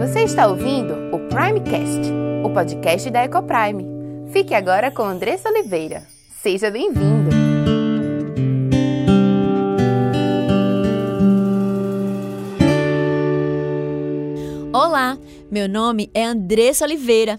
Você está ouvindo o Primecast, o podcast da Ecoprime. Fique agora com Andressa Oliveira. Seja bem-vindo! Olá, meu nome é Andressa Oliveira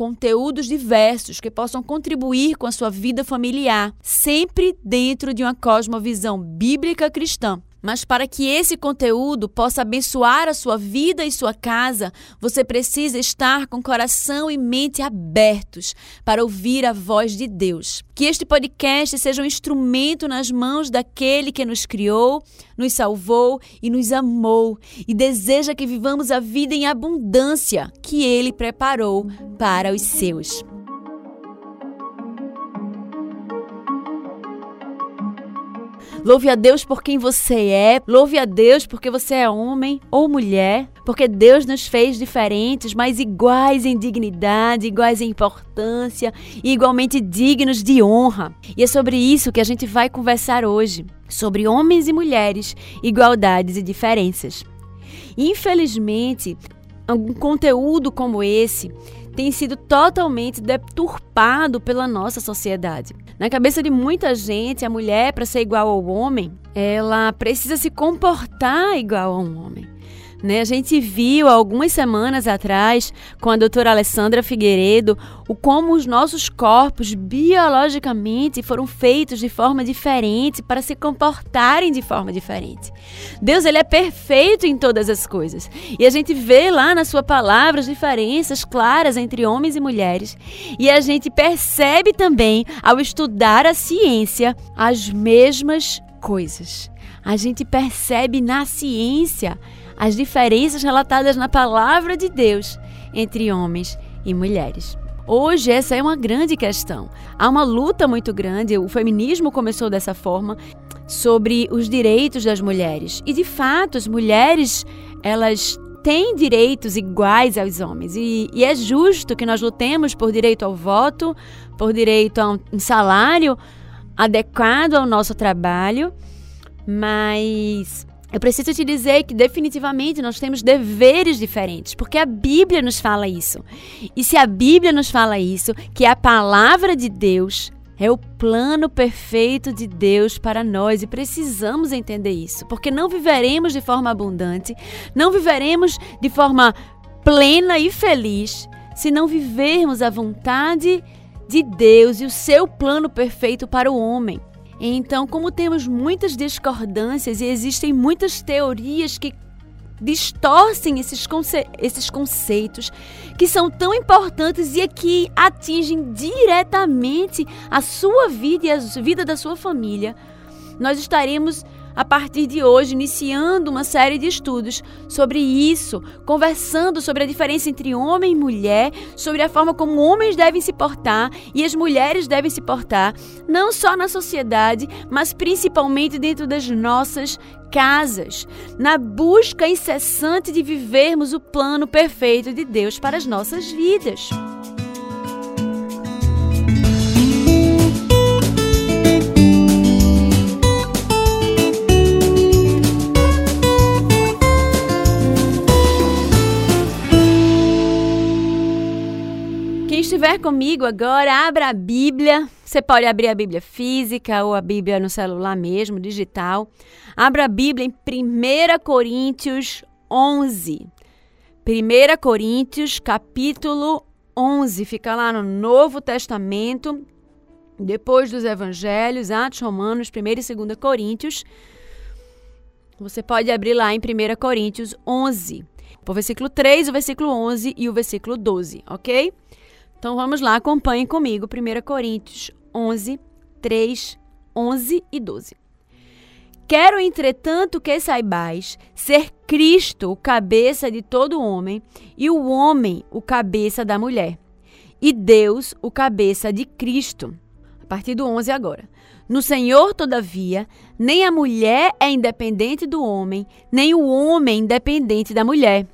conteúdos diversos que possam contribuir com a sua vida familiar, sempre dentro de uma cosmovisão bíblica cristã. Mas para que esse conteúdo possa abençoar a sua vida e sua casa, você precisa estar com coração e mente abertos para ouvir a voz de Deus. Que este podcast seja um instrumento nas mãos daquele que nos criou, nos salvou e nos amou e deseja que vivamos a vida em abundância que ele preparou para os seus. Louve a Deus por quem você é. Louve a Deus porque você é homem ou mulher. Porque Deus nos fez diferentes, mas iguais em dignidade, iguais em importância e igualmente dignos de honra. E é sobre isso que a gente vai conversar hoje. Sobre homens e mulheres, igualdades e diferenças. Infelizmente, um conteúdo como esse tem sido totalmente deturpado pela nossa sociedade. Na cabeça de muita gente, a mulher, para ser igual ao homem, ela precisa se comportar igual a um homem. Né? A gente viu algumas semanas atrás, com a doutora Alessandra Figueiredo, o como os nossos corpos biologicamente foram feitos de forma diferente para se comportarem de forma diferente. Deus ele é perfeito em todas as coisas. E a gente vê lá na sua palavra as diferenças claras entre homens e mulheres. E a gente percebe também, ao estudar a ciência, as mesmas coisas. A gente percebe na ciência as diferenças relatadas na palavra de Deus entre homens e mulheres. Hoje, essa é uma grande questão. Há uma luta muito grande, o feminismo começou dessa forma, sobre os direitos das mulheres. E, de fato, as mulheres, elas têm direitos iguais aos homens. E, e é justo que nós lutemos por direito ao voto, por direito a um salário adequado ao nosso trabalho, mas eu preciso te dizer que definitivamente nós temos deveres diferentes, porque a Bíblia nos fala isso. E se a Bíblia nos fala isso, que a palavra de Deus é o plano perfeito de Deus para nós e precisamos entender isso, porque não viveremos de forma abundante, não viveremos de forma plena e feliz se não vivermos a vontade de Deus e o seu plano perfeito para o homem. Então, como temos muitas discordâncias e existem muitas teorias que distorcem esses, conce esses conceitos que são tão importantes e que atingem diretamente a sua vida e a vida da sua família, nós estaremos a partir de hoje, iniciando uma série de estudos sobre isso, conversando sobre a diferença entre homem e mulher, sobre a forma como homens devem se portar e as mulheres devem se portar, não só na sociedade, mas principalmente dentro das nossas casas, na busca incessante de vivermos o plano perfeito de Deus para as nossas vidas. Estiver comigo agora, abra a Bíblia. Você pode abrir a Bíblia física ou a Bíblia no celular mesmo, digital. Abra a Bíblia em 1 Coríntios 11. 1 Coríntios, capítulo 11. Fica lá no Novo Testamento. depois dos evangelhos, Atos, Romanos, 1 e 2 Coríntios. Você pode abrir lá em 1 Coríntios 11, o versículo 3, o versículo 11 e o versículo 12, ok? Então vamos lá, acompanhem comigo 1 Coríntios 11, 3, 11 e 12. Quero, entretanto, que saibais ser Cristo o cabeça de todo homem, e o homem o cabeça da mulher, e Deus o cabeça de Cristo. A partir do 11 agora. No Senhor, todavia, nem a mulher é independente do homem, nem o homem independente da mulher.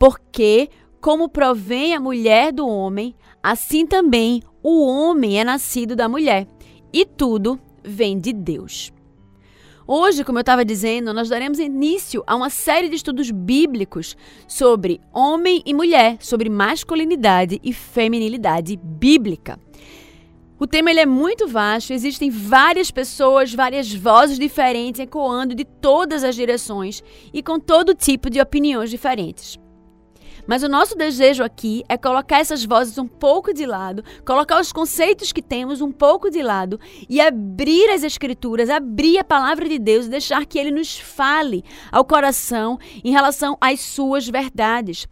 Porque, como provém a mulher do homem, assim também o homem é nascido da mulher. E tudo vem de Deus. Hoje, como eu estava dizendo, nós daremos início a uma série de estudos bíblicos sobre homem e mulher, sobre masculinidade e feminilidade bíblica. O tema ele é muito vasto, existem várias pessoas, várias vozes diferentes ecoando de todas as direções e com todo tipo de opiniões diferentes. Mas o nosso desejo aqui é colocar essas vozes um pouco de lado, colocar os conceitos que temos um pouco de lado e abrir as Escrituras, abrir a palavra de Deus e deixar que Ele nos fale ao coração em relação às suas verdades.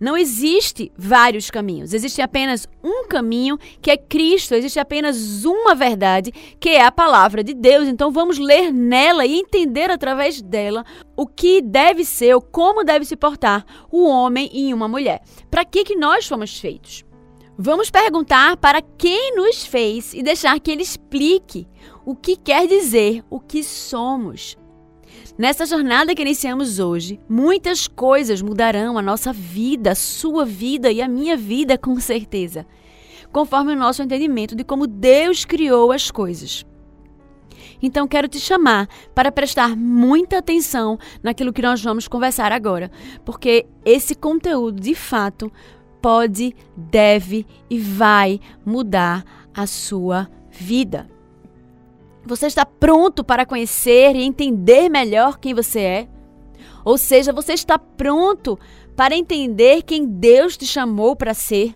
Não existe vários caminhos, existe apenas um caminho que é Cristo, existe apenas uma verdade que é a palavra de Deus. Então vamos ler nela e entender através dela o que deve ser, ou como deve se portar o homem e uma mulher. Para que que nós fomos feitos? Vamos perguntar para quem nos fez e deixar que ele explique o que quer dizer o que somos. Nessa jornada que iniciamos hoje, muitas coisas mudarão a nossa vida, a sua vida e a minha vida com certeza, conforme o nosso entendimento de como Deus criou as coisas. Então quero te chamar para prestar muita atenção naquilo que nós vamos conversar agora, porque esse conteúdo de fato pode, deve e vai mudar a sua vida. Você está pronto para conhecer e entender melhor quem você é? Ou seja, você está pronto para entender quem Deus te chamou para ser?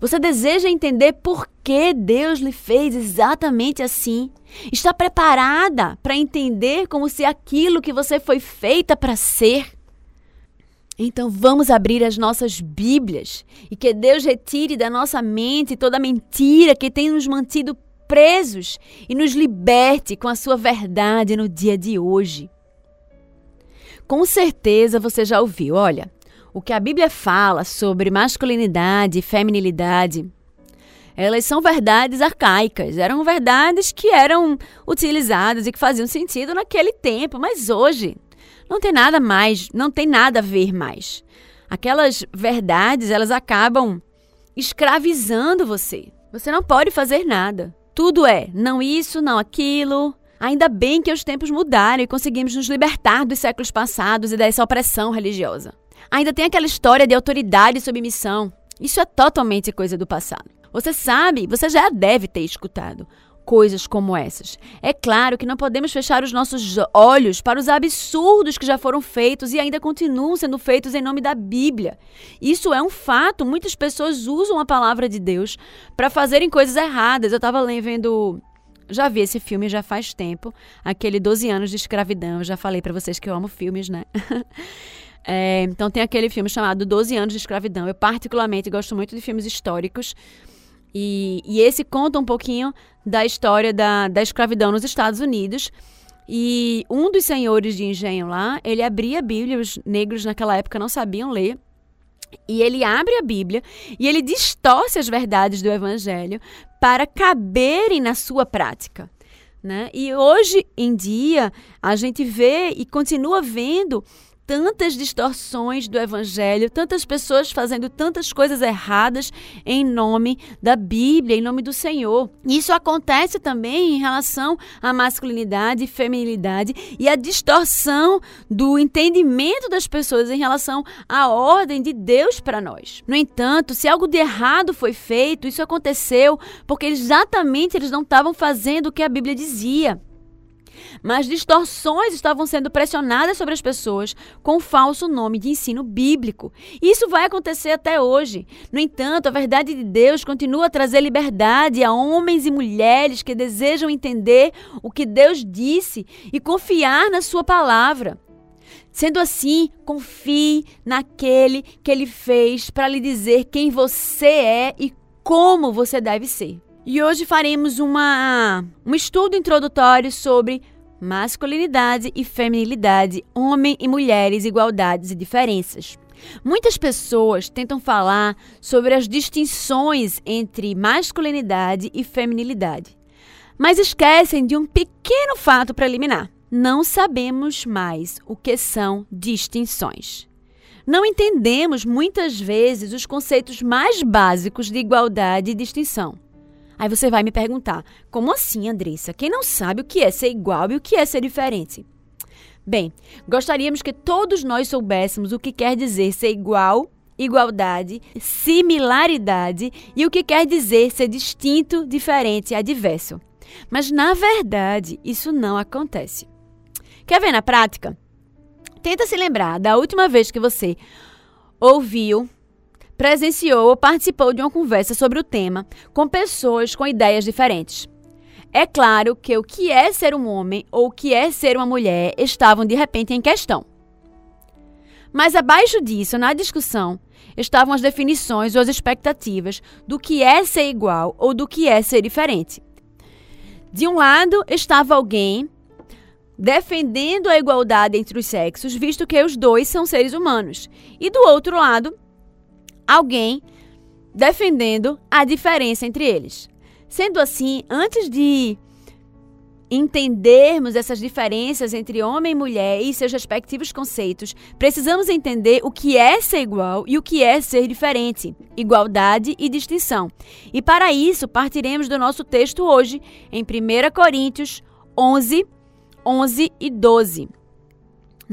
Você deseja entender por que Deus lhe fez exatamente assim? Está preparada para entender como se aquilo que você foi feita para ser? Então vamos abrir as nossas Bíblias e que Deus retire da nossa mente toda mentira que tem nos mantido presos e nos liberte com a sua verdade no dia de hoje. Com certeza você já ouviu, olha, o que a Bíblia fala sobre masculinidade e feminilidade. Elas são verdades arcaicas, eram verdades que eram utilizadas e que faziam sentido naquele tempo, mas hoje não tem nada mais, não tem nada a ver mais. Aquelas verdades, elas acabam escravizando você. Você não pode fazer nada. Tudo é não isso, não aquilo. Ainda bem que os tempos mudaram e conseguimos nos libertar dos séculos passados e dessa opressão religiosa. Ainda tem aquela história de autoridade e submissão. Isso é totalmente coisa do passado. Você sabe, você já deve ter escutado coisas como essas. É claro que não podemos fechar os nossos olhos para os absurdos que já foram feitos e ainda continuam sendo feitos em nome da Bíblia. Isso é um fato. Muitas pessoas usam a palavra de Deus para fazerem coisas erradas. Eu estava vendo já vi esse filme já faz tempo, aquele 12 anos de escravidão. Eu já falei para vocês que eu amo filmes, né? é, então tem aquele filme chamado 12 anos de escravidão. Eu particularmente gosto muito de filmes históricos. E, e esse conta um pouquinho da história da, da escravidão nos Estados Unidos. E um dos senhores de engenho lá, ele abria a Bíblia, os negros naquela época não sabiam ler. E ele abre a Bíblia e ele distorce as verdades do Evangelho para caberem na sua prática. Né? E hoje em dia, a gente vê e continua vendo tantas distorções do evangelho, tantas pessoas fazendo tantas coisas erradas em nome da Bíblia, em nome do Senhor. Isso acontece também em relação à masculinidade e feminilidade e a distorção do entendimento das pessoas em relação à ordem de Deus para nós. No entanto, se algo de errado foi feito, isso aconteceu porque exatamente eles não estavam fazendo o que a Bíblia dizia. Mas distorções estavam sendo pressionadas sobre as pessoas com o falso nome de ensino bíblico. Isso vai acontecer até hoje. No entanto, a verdade de Deus continua a trazer liberdade a homens e mulheres que desejam entender o que Deus disse e confiar na Sua palavra. Sendo assim, confie naquele que ele fez para lhe dizer quem você é e como você deve ser. E hoje faremos uma, um estudo introdutório sobre masculinidade e feminilidade, homem e mulheres, igualdades e diferenças. Muitas pessoas tentam falar sobre as distinções entre masculinidade e feminilidade, mas esquecem de um pequeno fato preliminar. Não sabemos mais o que são distinções. Não entendemos muitas vezes os conceitos mais básicos de igualdade e distinção. Aí você vai me perguntar: como assim, Andressa? Quem não sabe o que é ser igual e o que é ser diferente? Bem, gostaríamos que todos nós soubéssemos o que quer dizer ser igual, igualdade, similaridade e o que quer dizer ser distinto, diferente, adverso. Mas na verdade, isso não acontece. Quer ver na prática? Tenta se lembrar da última vez que você ouviu presenciou ou participou de uma conversa sobre o tema com pessoas com ideias diferentes. É claro que o que é ser um homem ou o que é ser uma mulher estavam de repente em questão. Mas abaixo disso, na discussão, estavam as definições ou as expectativas do que é ser igual ou do que é ser diferente. De um lado estava alguém defendendo a igualdade entre os sexos, visto que os dois são seres humanos, e do outro lado alguém defendendo a diferença entre eles. Sendo assim, antes de entendermos essas diferenças entre homem e mulher e seus respectivos conceitos, precisamos entender o que é ser igual e o que é ser diferente, igualdade e distinção. E para isso, partiremos do nosso texto hoje, em 1 Coríntios 11, 11 e 12.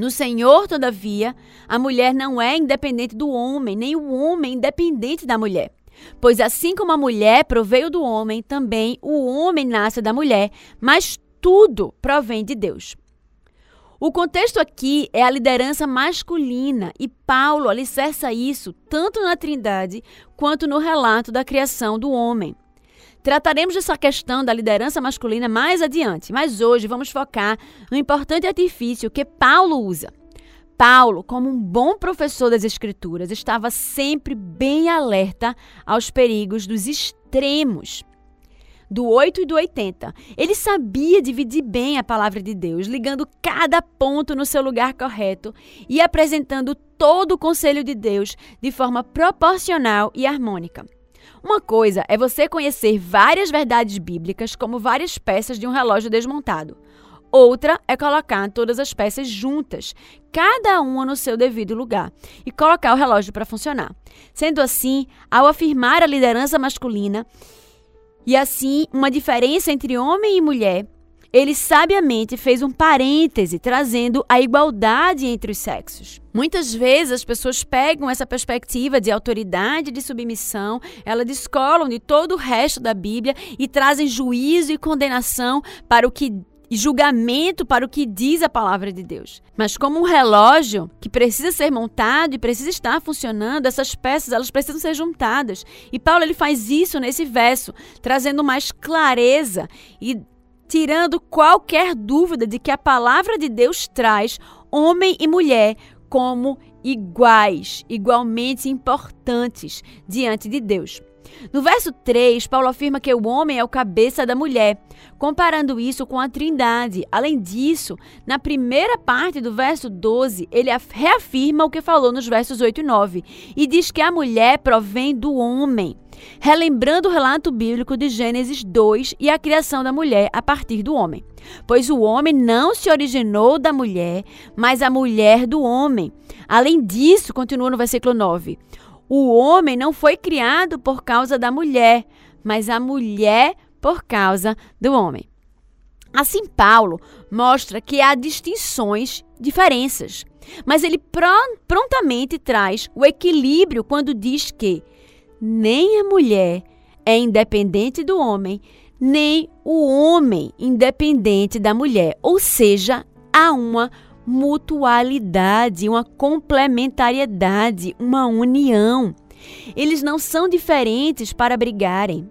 No Senhor, todavia, a mulher não é independente do homem, nem o homem independente da mulher. Pois assim como a mulher proveio do homem, também o homem nasce da mulher, mas tudo provém de Deus. O contexto aqui é a liderança masculina e Paulo alicerça isso tanto na Trindade quanto no relato da criação do homem. Trataremos dessa questão da liderança masculina mais adiante, mas hoje vamos focar no importante artifício que Paulo usa. Paulo, como um bom professor das Escrituras, estava sempre bem alerta aos perigos dos extremos. Do 8 e do 80. Ele sabia dividir bem a palavra de Deus, ligando cada ponto no seu lugar correto e apresentando todo o conselho de Deus de forma proporcional e harmônica. Uma coisa é você conhecer várias verdades bíblicas como várias peças de um relógio desmontado. Outra é colocar todas as peças juntas, cada uma no seu devido lugar, e colocar o relógio para funcionar. Sendo assim, ao afirmar a liderança masculina e assim uma diferença entre homem e mulher, ele sabiamente fez um parêntese trazendo a igualdade entre os sexos. Muitas vezes as pessoas pegam essa perspectiva de autoridade e de submissão, elas descolam de todo o resto da Bíblia e trazem juízo e condenação para o que julgamento para o que diz a palavra de Deus. Mas como um relógio que precisa ser montado e precisa estar funcionando, essas peças elas precisam ser juntadas. E Paulo ele faz isso nesse verso, trazendo mais clareza e tirando qualquer dúvida de que a palavra de Deus traz homem e mulher como iguais, igualmente importantes diante de Deus. No verso 3, Paulo afirma que o homem é o cabeça da mulher, comparando isso com a Trindade. Além disso, na primeira parte do verso 12, ele reafirma o que falou nos versos 8 e 9 e diz que a mulher provém do homem, relembrando o relato bíblico de Gênesis 2 e a criação da mulher a partir do homem. Pois o homem não se originou da mulher, mas a mulher do homem. Além disso, continua no versículo 9: o homem não foi criado por causa da mulher, mas a mulher por causa do homem. Assim, Paulo mostra que há distinções, diferenças, mas ele prontamente traz o equilíbrio quando diz que nem a mulher é independente do homem, nem o homem independente da mulher. Ou seja, há uma mutualidade, uma complementariedade, uma união. Eles não são diferentes para brigarem,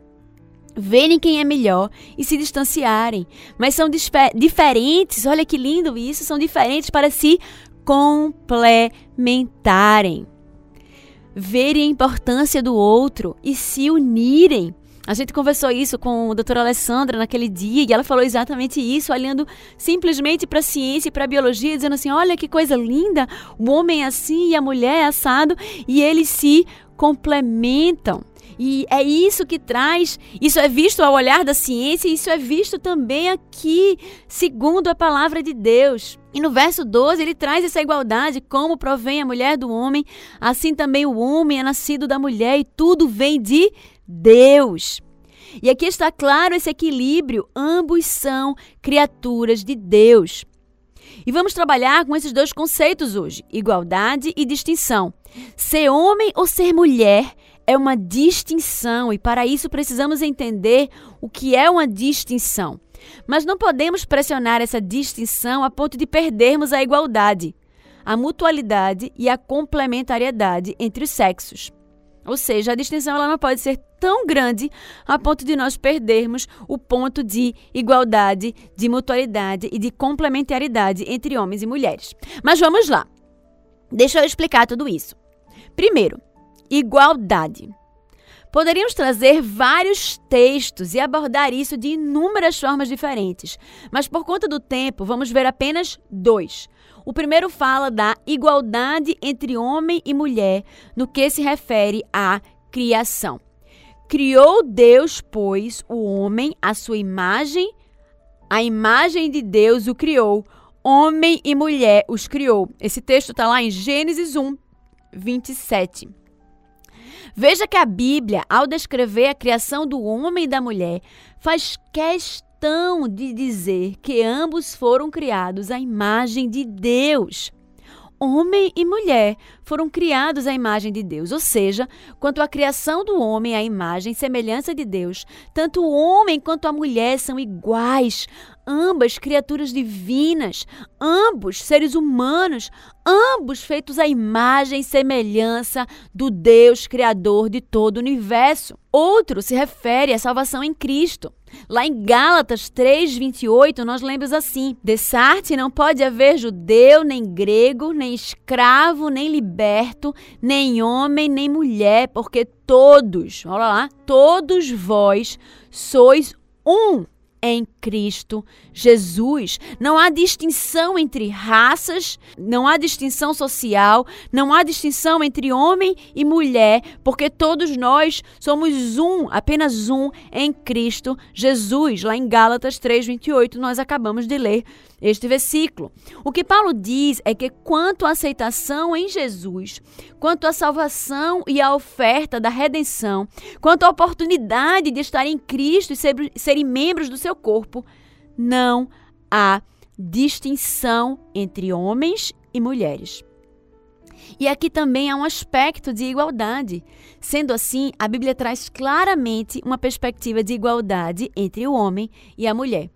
verem quem é melhor e se distanciarem, mas são diferentes, olha que lindo isso, são diferentes para se complementarem. Verem a importância do outro e se unirem. A gente conversou isso com a doutora Alessandra naquele dia e ela falou exatamente isso, olhando simplesmente para a ciência e para a biologia, dizendo assim: olha que coisa linda, o homem é assim e a mulher é assado, e eles se complementam. E é isso que traz, isso é visto ao olhar da ciência, e isso é visto também aqui, segundo a palavra de Deus. E no verso 12 ele traz essa igualdade, como provém a mulher do homem, assim também o homem é nascido da mulher, e tudo vem de Deus. E aqui está claro esse equilíbrio, ambos são criaturas de Deus. E vamos trabalhar com esses dois conceitos hoje: igualdade e distinção. Ser homem ou ser mulher é uma distinção e para isso precisamos entender o que é uma distinção. Mas não podemos pressionar essa distinção a ponto de perdermos a igualdade, a mutualidade e a complementariedade entre os sexos. Ou seja, a distinção ela não pode ser tão grande a ponto de nós perdermos o ponto de igualdade, de mutualidade e de complementaridade entre homens e mulheres. Mas vamos lá. Deixa eu explicar tudo isso. Primeiro, igualdade. Poderíamos trazer vários textos e abordar isso de inúmeras formas diferentes, mas por conta do tempo, vamos ver apenas dois. O primeiro fala da igualdade entre homem e mulher no que se refere à criação. Criou Deus, pois, o homem à sua imagem, a imagem de Deus o criou, homem e mulher os criou. Esse texto está lá em Gênesis 1, 27. Veja que a Bíblia, ao descrever a criação do homem e da mulher, faz questão de dizer que ambos foram criados à imagem de Deus. Homem e mulher foram criados à imagem de Deus, ou seja, quanto à criação do homem à imagem e semelhança de Deus, tanto o homem quanto a mulher são iguais, ambas criaturas divinas, ambos seres humanos, ambos feitos à imagem e semelhança do Deus Criador de todo o universo. Outro se refere à salvação em Cristo. Lá em Gálatas 3:28, nós lemos assim: Dessarte não pode haver judeu, nem grego, nem escravo, nem liberto, nem homem, nem mulher, porque todos, olha lá, todos vós sois um em Cristo Jesus. Não há distinção entre raças, não há distinção social, não há distinção entre homem e mulher, porque todos nós somos um, apenas um em Cristo Jesus. Lá em Gálatas 3:28 nós acabamos de ler este versículo. O que Paulo diz é que quanto à aceitação em Jesus, quanto à salvação e à oferta da redenção, quanto à oportunidade de estar em Cristo e ser, serem membros do seu corpo, não há distinção entre homens e mulheres. E aqui também há um aspecto de igualdade. Sendo assim, a Bíblia traz claramente uma perspectiva de igualdade entre o homem e a mulher.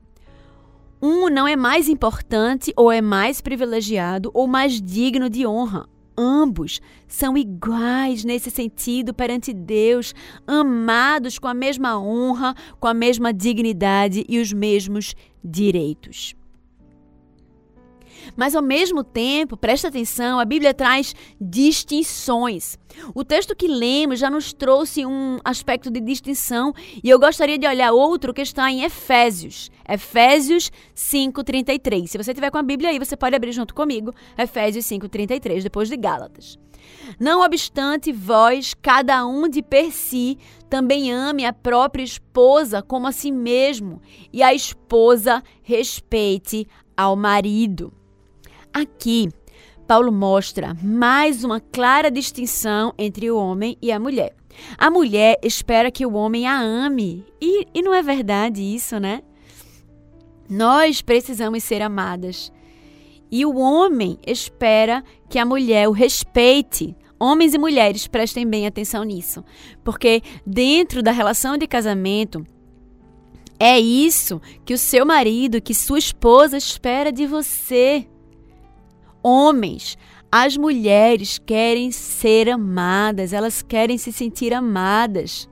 Um não é mais importante ou é mais privilegiado ou mais digno de honra. Ambos são iguais nesse sentido perante Deus, amados com a mesma honra, com a mesma dignidade e os mesmos direitos. Mas ao mesmo tempo, presta atenção, a Bíblia traz distinções. O texto que lemos já nos trouxe um aspecto de distinção e eu gostaria de olhar outro que está em Efésios. Efésios 5:33. Se você tiver com a Bíblia aí, você pode abrir junto comigo. Efésios 5:33, depois de Gálatas. Não obstante, vós, cada um de per si, também ame a própria esposa como a si mesmo, e a esposa respeite ao marido. Aqui, Paulo mostra mais uma clara distinção entre o homem e a mulher. A mulher espera que o homem a ame. E, e não é verdade isso, né? Nós precisamos ser amadas. E o homem espera que a mulher o respeite. Homens e mulheres prestem bem atenção nisso, porque dentro da relação de casamento, É isso que o seu marido, que sua esposa espera de você. Homens, as mulheres querem ser amadas, elas querem se sentir amadas.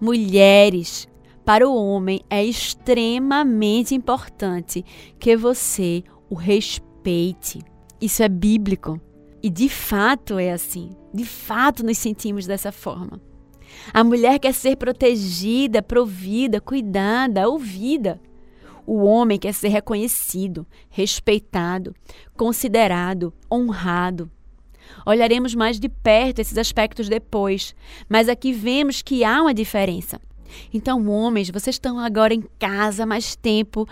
Mulheres, para o homem é extremamente importante que você o respeite. Isso é bíblico. E de fato é assim. De fato nos sentimos dessa forma. A mulher quer ser protegida, provida, cuidada, ouvida. O homem quer ser reconhecido, respeitado, considerado, honrado. Olharemos mais de perto esses aspectos depois, mas aqui vemos que há uma diferença. Então, homens, vocês estão agora em casa mais tempo.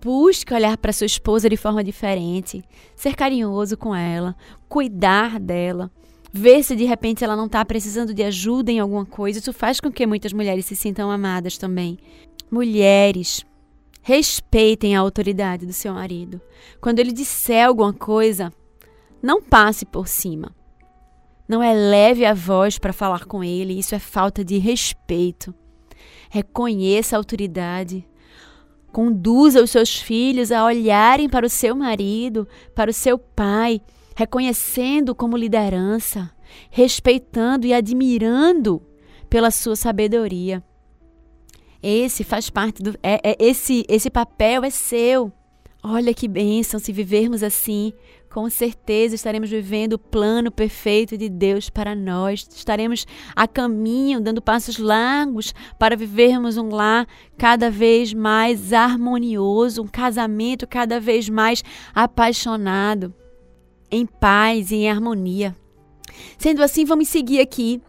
Busque olhar para sua esposa de forma diferente, ser carinhoso com ela, cuidar dela, ver se de repente ela não está precisando de ajuda em alguma coisa. Isso faz com que muitas mulheres se sintam amadas também. Mulheres, respeitem a autoridade do seu marido. Quando ele disser alguma coisa, não passe por cima. Não eleve a voz para falar com ele, isso é falta de respeito. Reconheça a autoridade. Conduza os seus filhos a olharem para o seu marido, para o seu pai, reconhecendo como liderança, respeitando e admirando pela sua sabedoria. Esse faz parte do. É, é, esse, esse papel é seu. Olha que bênção se vivermos assim. Com certeza estaremos vivendo o plano perfeito de Deus para nós. Estaremos a caminho, dando passos largos para vivermos um lar cada vez mais harmonioso, um casamento cada vez mais apaixonado, em paz e em harmonia. Sendo assim, vamos seguir aqui.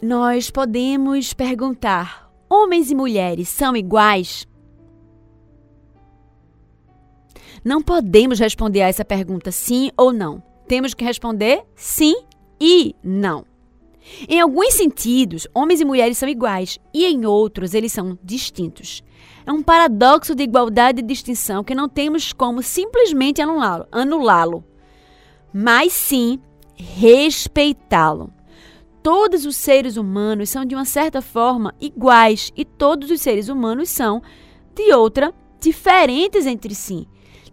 Nós podemos perguntar: homens e mulheres são iguais? Não podemos responder a essa pergunta sim ou não. Temos que responder sim e não. Em alguns sentidos, homens e mulheres são iguais e em outros eles são distintos. É um paradoxo de igualdade e distinção que não temos como simplesmente anulá-lo, mas sim respeitá-lo. Todos os seres humanos são de uma certa forma iguais e todos os seres humanos são de outra diferentes entre si.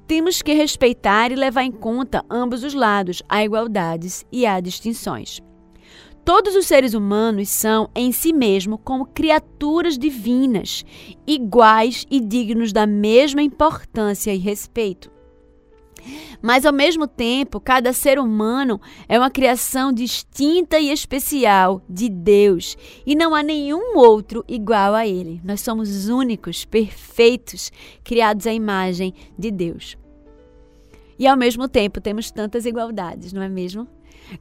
Temos que respeitar e levar em conta ambos os lados, há igualdades e há distinções. Todos os seres humanos são, em si mesmo, como criaturas divinas, iguais e dignos da mesma importância e respeito. Mas, ao mesmo tempo, cada ser humano é uma criação distinta e especial de Deus e não há nenhum outro igual a Ele. Nós somos únicos, perfeitos, criados à imagem de Deus. E, ao mesmo tempo, temos tantas igualdades, não é mesmo?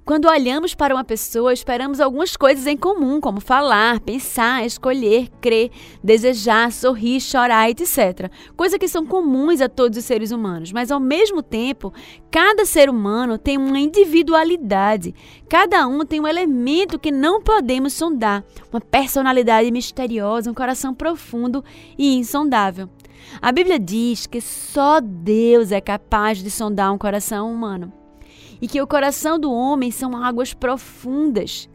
Quando olhamos para uma pessoa, esperamos algumas coisas em comum, como falar, pensar, escolher, crer, desejar, sorrir, chorar, etc. Coisas que são comuns a todos os seres humanos, mas ao mesmo tempo, cada ser humano tem uma individualidade. Cada um tem um elemento que não podemos sondar, uma personalidade misteriosa, um coração profundo e insondável. A Bíblia diz que só Deus é capaz de sondar um coração humano e que o coração do homem são águas profundas.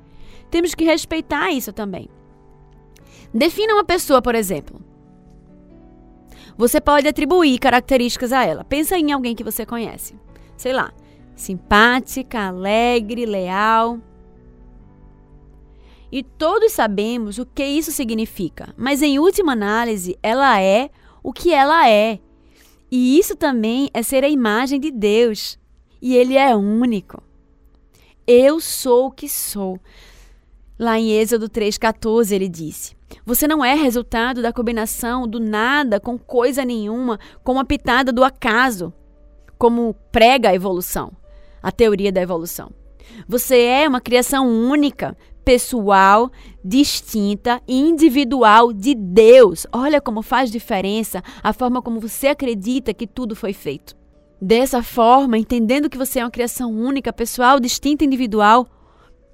Temos que respeitar isso também. Defina uma pessoa, por exemplo. Você pode atribuir características a ela. Pensa em alguém que você conhece. Sei lá, simpática, alegre, leal. E todos sabemos o que isso significa, mas em última análise, ela é o que ela é. E isso também é ser a imagem de Deus e ele é único. Eu sou o que sou. Lá em Êxodo 3,14 ele disse: Você não é resultado da combinação do nada com coisa nenhuma, com uma pitada do acaso, como prega a evolução, a teoria da evolução. Você é uma criação única, pessoal, distinta e individual de Deus. Olha como faz diferença a forma como você acredita que tudo foi feito. Dessa forma, entendendo que você é uma criação única, pessoal, distinta, individual,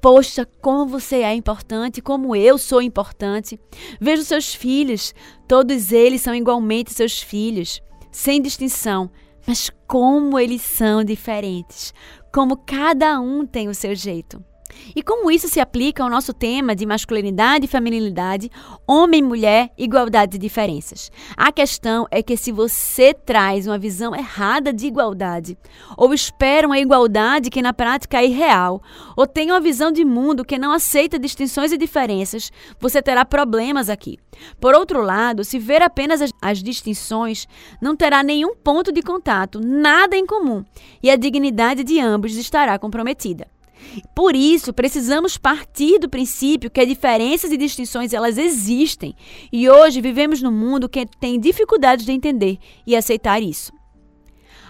poxa, como você é importante, como eu sou importante. Veja os seus filhos, todos eles são igualmente seus filhos, sem distinção, mas como eles são diferentes, como cada um tem o seu jeito. E como isso se aplica ao nosso tema de masculinidade e feminilidade, homem e mulher, igualdade e diferenças? A questão é que se você traz uma visão errada de igualdade, ou espera uma igualdade que na prática é irreal, ou tem uma visão de mundo que não aceita distinções e diferenças, você terá problemas aqui. Por outro lado, se ver apenas as, as distinções, não terá nenhum ponto de contato, nada em comum, e a dignidade de ambos estará comprometida. Por isso, precisamos partir do princípio que as diferenças e distinções elas existem, e hoje vivemos num mundo que tem dificuldades de entender e aceitar isso.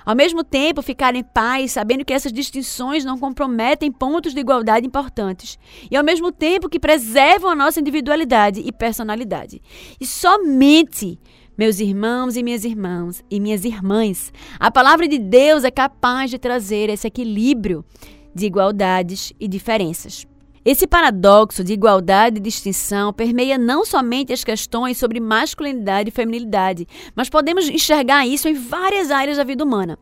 Ao mesmo tempo, ficar em paz, sabendo que essas distinções não comprometem pontos de igualdade importantes, e ao mesmo tempo que preservam a nossa individualidade e personalidade. E somente meus irmãos e minhas irmãs e minhas irmãs, a palavra de Deus é capaz de trazer esse equilíbrio de igualdades e diferenças. Esse paradoxo de igualdade e distinção permeia não somente as questões sobre masculinidade e feminilidade, mas podemos enxergar isso em várias áreas da vida humana.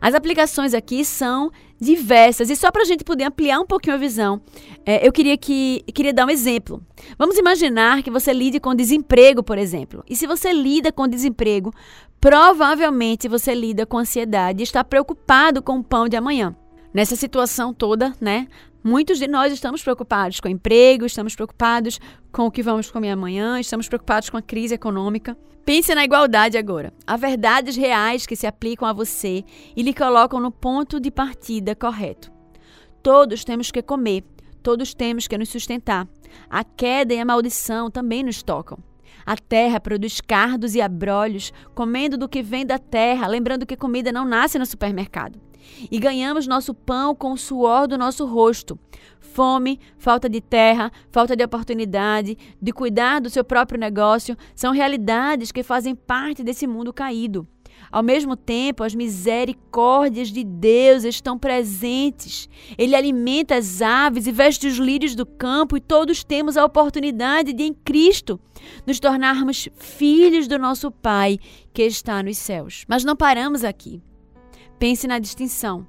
As aplicações aqui são diversas e só para a gente poder ampliar um pouquinho a visão, é, eu queria que queria dar um exemplo. Vamos imaginar que você lide com desemprego, por exemplo. E se você lida com desemprego, provavelmente você lida com ansiedade e está preocupado com o pão de amanhã. Nessa situação toda, né? Muitos de nós estamos preocupados com o emprego, estamos preocupados com o que vamos comer amanhã, estamos preocupados com a crise econômica. Pense na igualdade agora. Há verdades reais que se aplicam a você e lhe colocam no ponto de partida correto. Todos temos que comer, todos temos que nos sustentar. A queda e a maldição também nos tocam. A terra produz cardos e abrolhos, comendo do que vem da terra, lembrando que comida não nasce no supermercado e ganhamos nosso pão com o suor do nosso rosto. Fome, falta de terra, falta de oportunidade, de cuidar do seu próprio negócio são realidades que fazem parte desse mundo caído. Ao mesmo tempo, as misericórdias de Deus estão presentes. Ele alimenta as aves e veste os lírios do campo, e todos temos a oportunidade de, em Cristo, nos tornarmos filhos do nosso Pai que está nos céus. Mas não paramos aqui. Pense na distinção.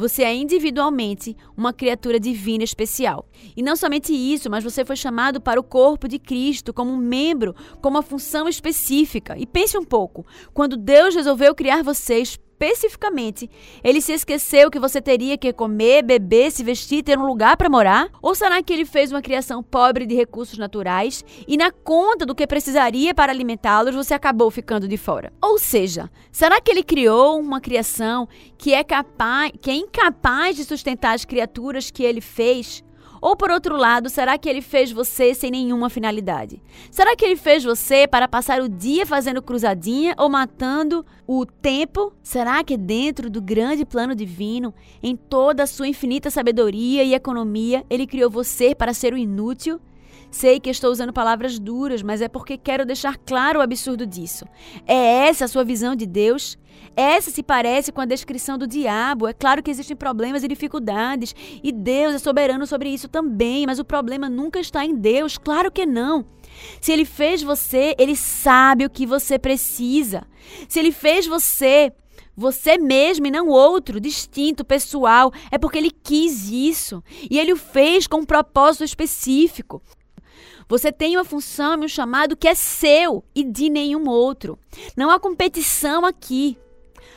Você é individualmente uma criatura divina especial. E não somente isso, mas você foi chamado para o corpo de Cristo como um membro, com uma função específica. E pense um pouco: quando Deus resolveu criar vocês especificamente, ele se esqueceu que você teria que comer, beber, se vestir, ter um lugar para morar? Ou será que ele fez uma criação pobre de recursos naturais e na conta do que precisaria para alimentá-los você acabou ficando de fora? Ou seja, será que ele criou uma criação que é capaz, que é incapaz de sustentar as criaturas que ele fez? Ou por outro lado, será que ele fez você sem nenhuma finalidade? Será que ele fez você para passar o dia fazendo cruzadinha ou matando o tempo? Será que dentro do grande plano divino, em toda a sua infinita sabedoria e economia, ele criou você para ser o inútil? Sei que estou usando palavras duras, mas é porque quero deixar claro o absurdo disso. É essa a sua visão de Deus? Essa se parece com a descrição do diabo. É claro que existem problemas e dificuldades, e Deus é soberano sobre isso também, mas o problema nunca está em Deus, claro que não. Se ele fez você, ele sabe o que você precisa. Se ele fez você, você mesmo e não outro, distinto, pessoal, é porque ele quis isso. E ele o fez com um propósito específico. Você tem uma função e um chamado que é seu e de nenhum outro. Não há competição aqui.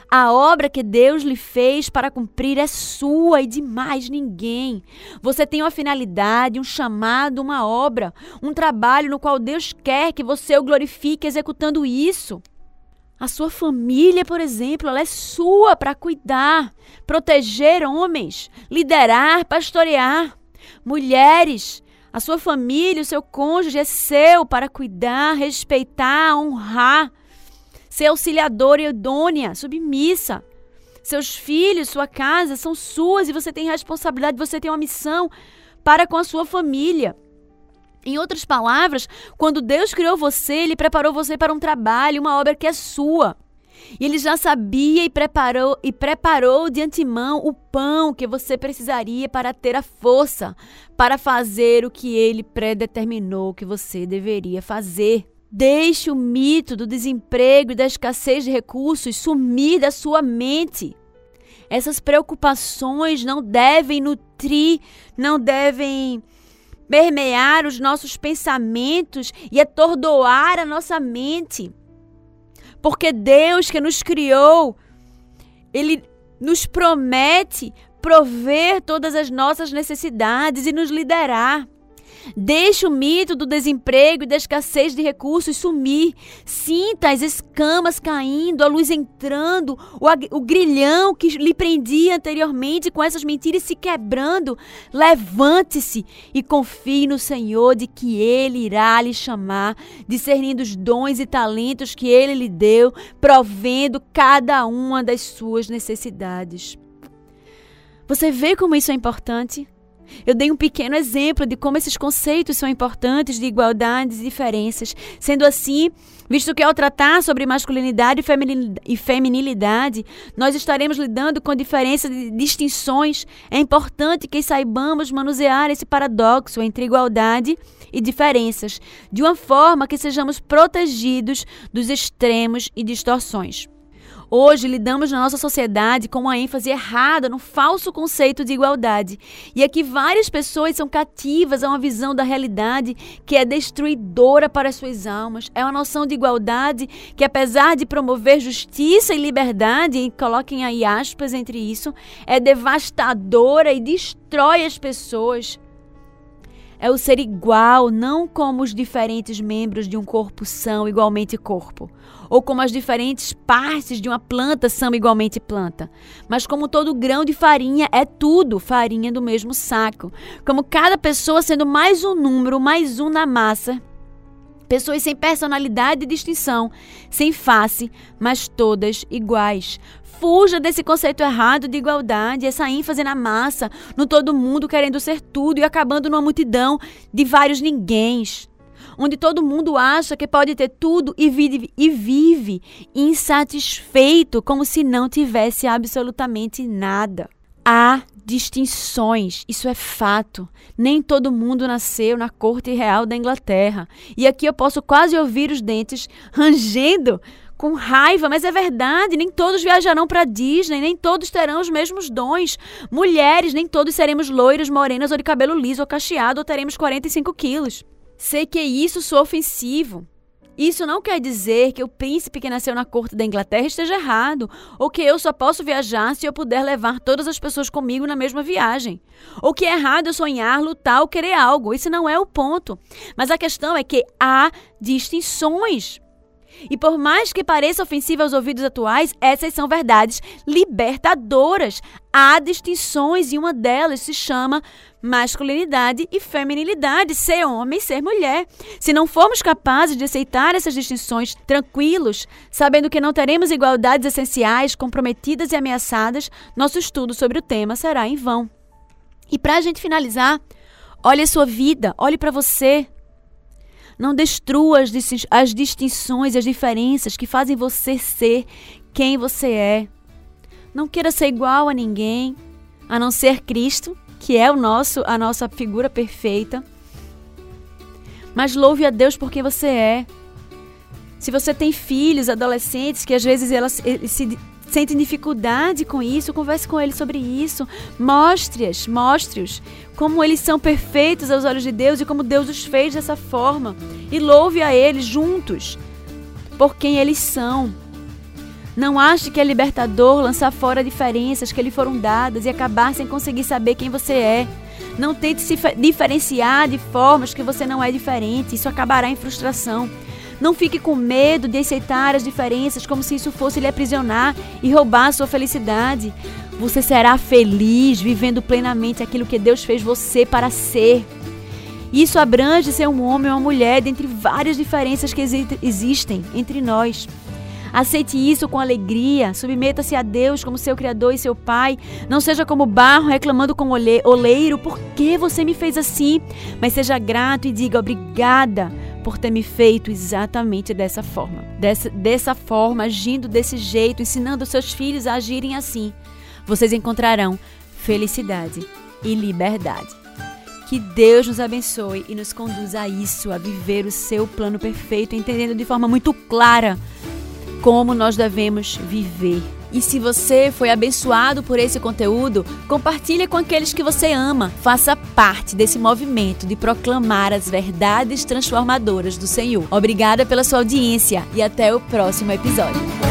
A obra que Deus lhe fez para cumprir é sua e de mais ninguém. Você tem uma finalidade, um chamado, uma obra, um trabalho no qual Deus quer que você o glorifique executando isso. A sua família, por exemplo, ela é sua para cuidar, proteger homens, liderar, pastorear. Mulheres, a sua família, o seu cônjuge é seu para cuidar, respeitar, honrar, ser auxiliadora e idônea, submissa. Seus filhos, sua casa são suas e você tem responsabilidade, você tem uma missão para com a sua família. Em outras palavras, quando Deus criou você, Ele preparou você para um trabalho, uma obra que é sua. E ele já sabia e preparou e preparou de antemão o pão que você precisaria para ter a força para fazer o que ele predeterminou que você deveria fazer. Deixe o mito do desemprego e da escassez de recursos sumir da sua mente. Essas preocupações não devem nutrir, não devem permear os nossos pensamentos e atordoar a nossa mente. Porque Deus que nos criou, Ele nos promete prover todas as nossas necessidades e nos liderar. Deixe o mito do desemprego e da escassez de recursos sumir. Sinta as escamas caindo, a luz entrando, o, o grilhão que lhe prendia anteriormente com essas mentiras se quebrando. Levante-se e confie no Senhor de que Ele irá lhe chamar, discernindo os dons e talentos que Ele lhe deu, provendo cada uma das suas necessidades. Você vê como isso é importante? Eu dei um pequeno exemplo de como esses conceitos são importantes de igualdades e diferenças. Sendo assim, visto que ao tratar sobre masculinidade e feminilidade, nós estaremos lidando com diferenças e distinções, é importante que saibamos manusear esse paradoxo entre igualdade e diferenças, de uma forma que sejamos protegidos dos extremos e distorções. Hoje lidamos na nossa sociedade com uma ênfase errada no falso conceito de igualdade. E é que várias pessoas são cativas a uma visão da realidade que é destruidora para as suas almas. É uma noção de igualdade que, apesar de promover justiça e liberdade, e coloquem aí aspas entre isso, é devastadora e destrói as pessoas é o ser igual, não como os diferentes membros de um corpo são igualmente corpo, ou como as diferentes partes de uma planta são igualmente planta, mas como todo grão de farinha é tudo farinha do mesmo saco, como cada pessoa sendo mais um número, mais um na massa. Pessoas sem personalidade e distinção, sem face, mas todas iguais. Fuja desse conceito errado de igualdade, essa ênfase na massa, no todo mundo querendo ser tudo e acabando numa multidão de vários ninguéms. Onde todo mundo acha que pode ter tudo e vive, e vive insatisfeito, como se não tivesse absolutamente nada. Há distinções, isso é fato. Nem todo mundo nasceu na corte real da Inglaterra. E aqui eu posso quase ouvir os dentes rangendo com raiva, mas é verdade, nem todos viajarão para Disney, nem todos terão os mesmos dons. Mulheres, nem todos seremos loiras, morenas ou de cabelo liso ou cacheado ou teremos 45 quilos. Sei que isso sou ofensivo. Isso não quer dizer que o príncipe que nasceu na corte da Inglaterra esteja errado, ou que eu só posso viajar se eu puder levar todas as pessoas comigo na mesma viagem. Ou que é errado eu sonhar, lutar ou querer algo. Isso não é o ponto. Mas a questão é que há distinções. E por mais que pareça ofensiva aos ouvidos atuais, essas são verdades libertadoras. Há distinções e uma delas se chama masculinidade e feminilidade, ser homem e ser mulher. Se não formos capazes de aceitar essas distinções tranquilos, sabendo que não teremos igualdades essenciais, comprometidas e ameaçadas, nosso estudo sobre o tema será em vão. E para a gente finalizar, olhe a sua vida, olhe para você, não destrua as, as distinções e as diferenças que fazem você ser quem você é. Não queira ser igual a ninguém, a não ser Cristo, que é o nosso, a nossa figura perfeita. Mas louve a Deus por quem você é. Se você tem filhos, adolescentes, que às vezes elas, eles se sentem dificuldade com isso, converse com eles sobre isso. Mostre-as, mostre-os como eles são perfeitos aos olhos de Deus e como Deus os fez dessa forma. E louve a eles juntos por quem eles são. Não ache que é libertador lançar fora diferenças que lhe foram dadas e acabar sem conseguir saber quem você é. Não tente se diferenciar de formas que você não é diferente, isso acabará em frustração. Não fique com medo de aceitar as diferenças como se isso fosse lhe aprisionar e roubar a sua felicidade. Você será feliz vivendo plenamente aquilo que Deus fez você para ser. Isso abrange ser um homem ou uma mulher, dentre várias diferenças que existem entre nós. Aceite isso com alegria, submeta-se a Deus como seu Criador e seu Pai. Não seja como barro reclamando com oleiro, por que você me fez assim? Mas seja grato e diga obrigada por ter me feito exatamente dessa forma. Dessa, dessa forma, agindo desse jeito, ensinando seus filhos a agirem assim. Vocês encontrarão felicidade e liberdade. Que Deus nos abençoe e nos conduza a isso, a viver o seu plano perfeito, entendendo de forma muito clara como nós devemos viver E se você foi abençoado por esse conteúdo, compartilhe com aqueles que você ama. Faça parte desse movimento de proclamar as verdades transformadoras do Senhor. Obrigada pela sua audiência e até o próximo episódio.